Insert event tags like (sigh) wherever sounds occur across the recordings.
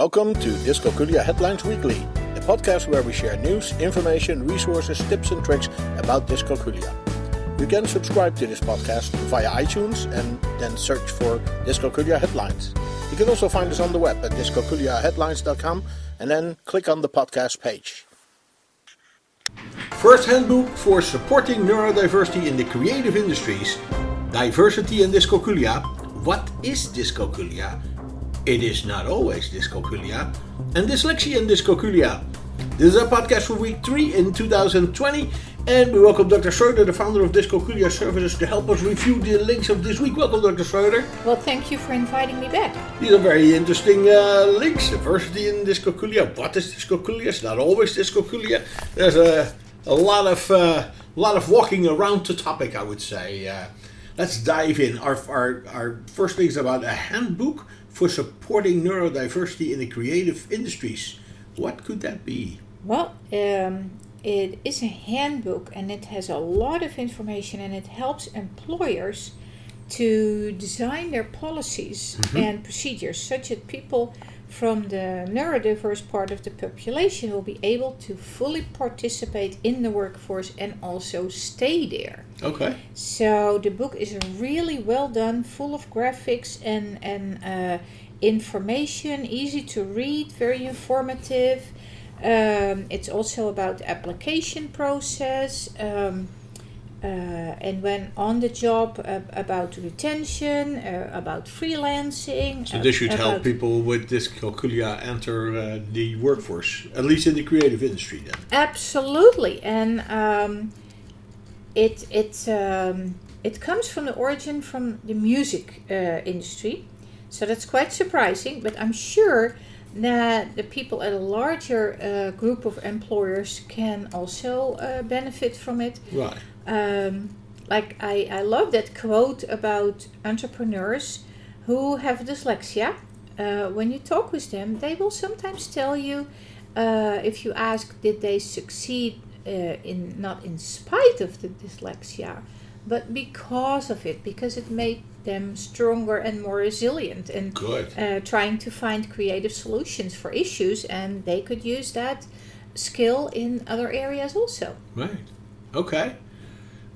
Welcome to Dyscalculia Headlines Weekly, a podcast where we share news, information, resources, tips, and tricks about dyscalculia. You can subscribe to this podcast via iTunes and then search for Dyscalculia Headlines. You can also find us on the web at dyscalculiaheadlines.com and then click on the podcast page. First handbook for supporting neurodiversity in the creative industries. Diversity and dyscalculia. What is dyscalculia? It is not always dyscalculia. And dyslexia and dyscalculia. This is our podcast for week three in 2020. And we welcome Dr. Schroeder, the founder of Dyscalculia Services, to help us review the links of this week. Welcome, Dr. Schroeder. Well, thank you for inviting me back. These are very interesting uh, links. Diversity in dyscalculia. What is dyscalculia? It's not always dyscalculia. There's a, a lot of uh, a lot of walking around the topic, I would say. Uh, let's dive in. Our, our, our first thing is about a handbook for supporting neurodiversity in the creative industries. What could that be? Well, um, it is a handbook and it has a lot of information and it helps employers to design their policies Mm-hmm. and procedures such that people from the neurodiverse part of the population will be able to fully participate in the workforce and also stay there. Okay. So the book is really well done, full of graphics and and uh, information, easy to read, very informative. Um, it's also about the application process, um, uh, and when on the job uh, about retention, uh, about freelancing. So this should help people with dyscalculia enter uh, the workforce, at least in the creative industry. Then. Absolutely, and um, it it um, it comes from the origin from the music uh, industry, so that's quite surprising. But I'm sure that the people at a larger uh, group of employers can also uh, benefit from it. Right. Um, like I, I love that quote about entrepreneurs who have dyslexia. Uh, when you talk with them, they will sometimes tell you uh, if you ask did they succeed in not in spite of the dyslexia, but because of it, because it made them stronger and more resilient and Good. uh, trying to find creative solutions for issues, and they could use that skill in other areas also. Right. Okay.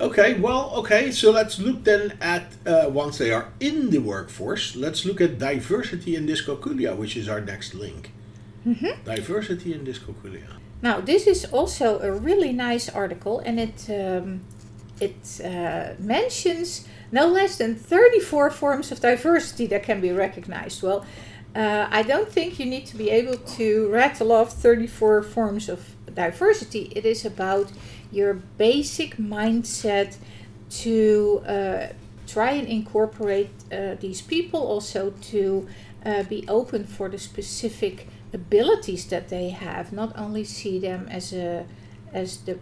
Okay. Well. Okay. So let's look then at uh, once they are in the workforce. Let's look at diversity and dyscalculia, which is our next link. Diversity and dyscalculia. Now, this is also a really nice article, and it um, it uh, mentions no less than 34 forms of diversity that can be recognized. Well, uh, I don't think you need to be able to rattle off 34 forms of diversity. It is about your basic mindset to uh, try and incorporate uh, these people, also to uh, be open for the specific abilities that they have, not only see them as a as the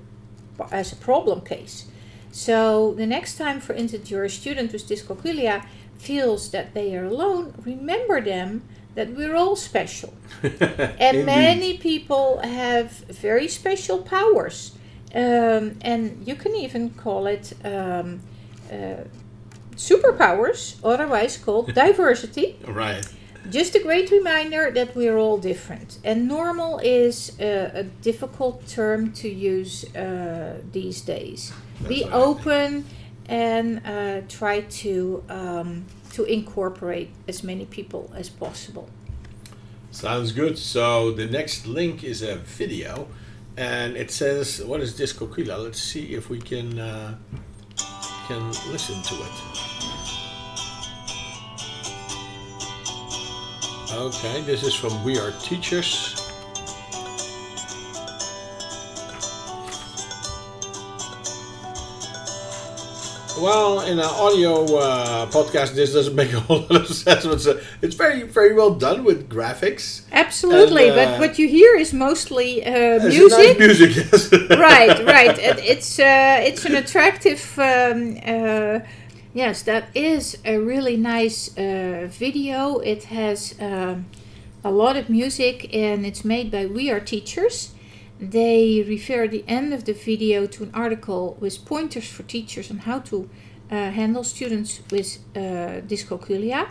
as a problem case. So the next time, for instance, your student with dyscalculia feels that they are alone, remember them that we're all special. (laughs) And many people have very special powers. Um, and you can even call it um, uh, superpowers, otherwise called (laughs) diversity. Right. Just a great reminder that we're all different. And normal is a, a difficult term to use uh, these days. Be what open and uh, try to um, to incorporate as many people as possible. Sounds good. So the next link is a video, and it says, "What is dyscalculia?" Let's see if we can uh, can listen to it. Okay, this is from We Are Teachers. Well, in an audio uh, podcast, this doesn't make a (laughs) whole lot of sense. But it's, uh, very, very well done with graphics. Absolutely, And, uh, but what you hear is mostly uh, It's music. music, yes. (laughs) right, right. It, it's uh, it's an attractive. Um, uh, yes, that is a really nice uh, video. It has um, a lot of music, and it's made by We Are Teachers. They refer at the end of the video to an article with pointers for teachers on how to uh, handle students with uh, dyscalculia.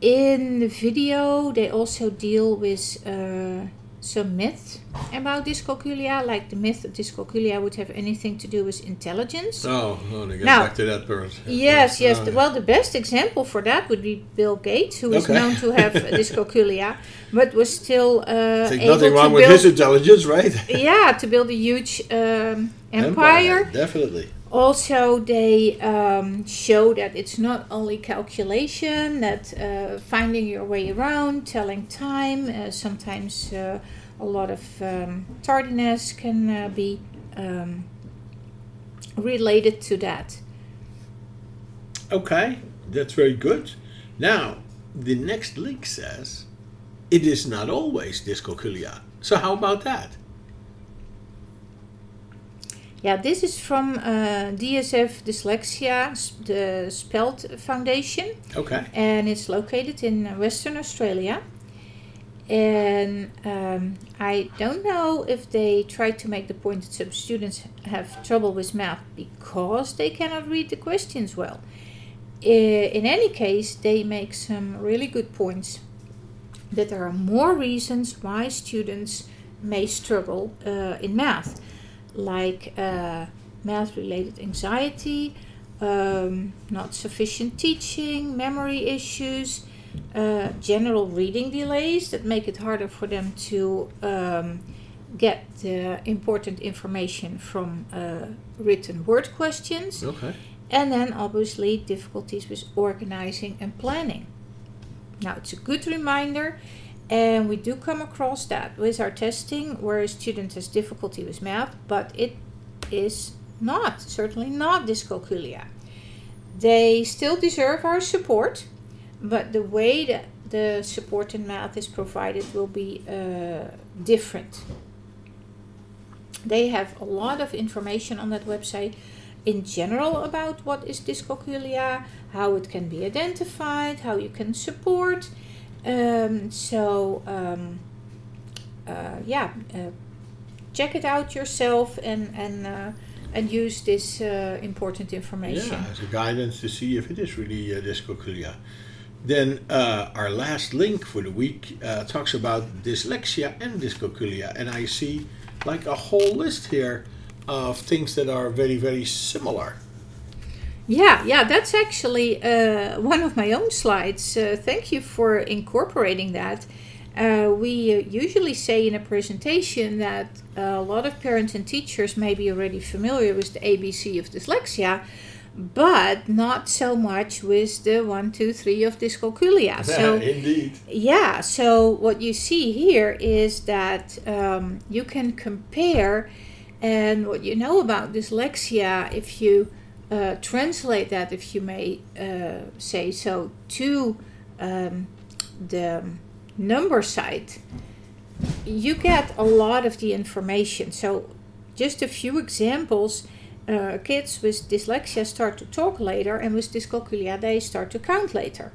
in the video, they also deal with uh, some myths about dyscalculia, like the myth that dyscalculia would have anything to do with intelligence. Oh, oh get Now- back to that bird. Yes, yes. Oh, the- well, the best example for that would be Bill Gates, who is Okay. known to have (laughs) dyscalculia, but was still uh, able nothing to wrong build. with his intelligence, right? yeah, to build a huge um, empire. Definitely. Also, they um, show that it's not only calculation, that uh, finding your way around, telling time, uh, sometimes uh, a lot of um, tardiness can uh, be um, related to that. Okay, that's very good. Now, the next link says it is not always dyscalculia. So how about that? Yeah, this is from uh, DSF Dyslexia, the SPELD Foundation. Okay. and it's located in Western Australia. And um, I don't know if they try to make the point that some students have trouble with math because they cannot read the questions well. In any case, they make some really good points that there are more reasons why students may struggle uh, in math, like uh, math related anxiety, um, not sufficient teaching, memory issues, uh, general reading delays that make it harder for them to um, get the important information from uh, written word questions, Okay. and then obviously difficulties with organizing and planning. Now, it's a good reminder, and we do come across that with our testing where a student has difficulty with math, but it is not, certainly not dyscalculia. They still deserve our support, but the way that the support in math is provided will be uh, different. They have a lot of information on that website in general about what is dyscalculia, how it can be identified, how you can support. Um, so, um, uh, yeah, uh, check it out yourself and and uh, and use this uh, important information. Yeah, as a guidance to see if it is really uh, dyscalculia. Then uh, our last link for the week talks about dyslexia and dyscalculia, and I see like a whole list here of things that are very very similar. Yeah, yeah, that's actually uh, one of my own slides. Uh, thank you for incorporating that. Uh, we uh, usually say in a presentation that a lot of parents and teachers may be already familiar with the ABC of dyslexia, but not so much with the one, two, three of dyscalculia. (laughs) So indeed. yeah, so what you see here is that um, you can compare, and what you know about dyslexia, if you uh, translate that, if you may uh, say so, to um, the number side, you get a lot of the information. So, just a few examples. Uh, kids with dyslexia start to talk later, and with dyscalculia, they start to count later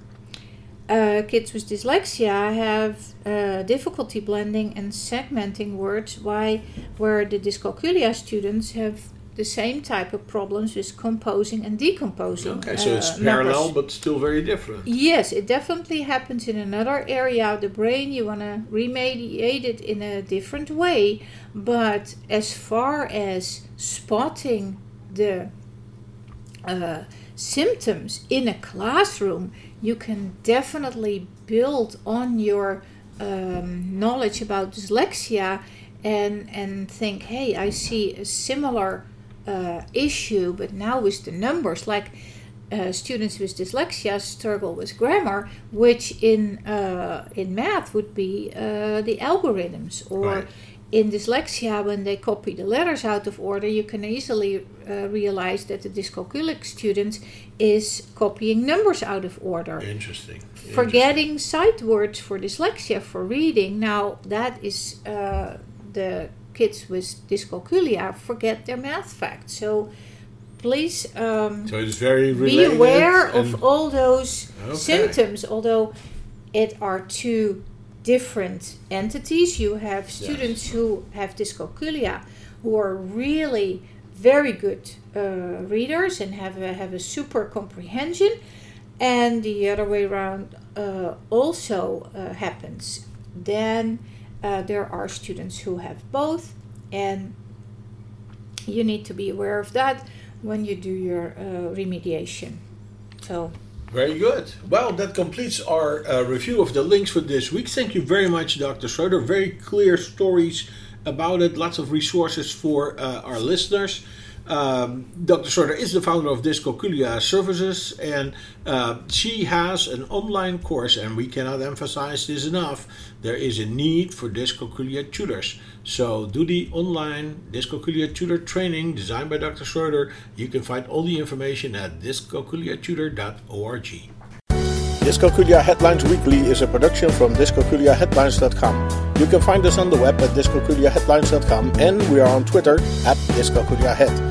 uh, kids with dyslexia have uh, difficulty blending and segmenting words, why where the dyscalculia students have the same type of problems with composing and decomposing. Okay, so it's uh, parallel numbers. but still very different. Yes, it definitely happens in another area of the brain. You want to remediate it in a different way. But as far as spotting the uh, symptoms in a classroom, you can definitely build on your um, knowledge about dyslexia and and think, hey, I see a similar uh, issue, but now with the numbers, like uh, students with dyslexia struggle with grammar, which in uh, in math would be uh, the algorithms, or Right. in dyslexia when they copy the letters out of order, you can easily uh, realize that the dyscalculic student is copying numbers out of order Interesting. forgetting sight words for dyslexia for reading now that is uh, the kids with dyscalculia forget their math facts so please um, So it's very be aware of all those Okay. symptoms although it are two different entities you have students who have dyscalculia who are really very good uh, readers and have a, have a super comprehension and the other way around uh, also uh, happens. Then uh, there are students who have both, and you need to be aware of that when you do your uh, remediation. So. Very good. Well, that completes our uh, review of the links for this week. Thank you very much, Dr. Schroeder. Very clear stories about it, lots of resources for uh, our listeners. Um, Dr. Schroeder is the founder of Dyscalculia Services, and uh, she has an online course, and we cannot emphasize this enough. There is a need for Dyscalculia tutors. So, do the online Dyscalculia tutor training designed by Dr. Schroeder. You can find all the information at dyscalculiatutor.org. Dyscalculia Headlines Weekly is a production from dyscalculiaheadlines.com. You can find us on the web at dyscalculiaheadlines.com and we are on Twitter at dyscalculiahead.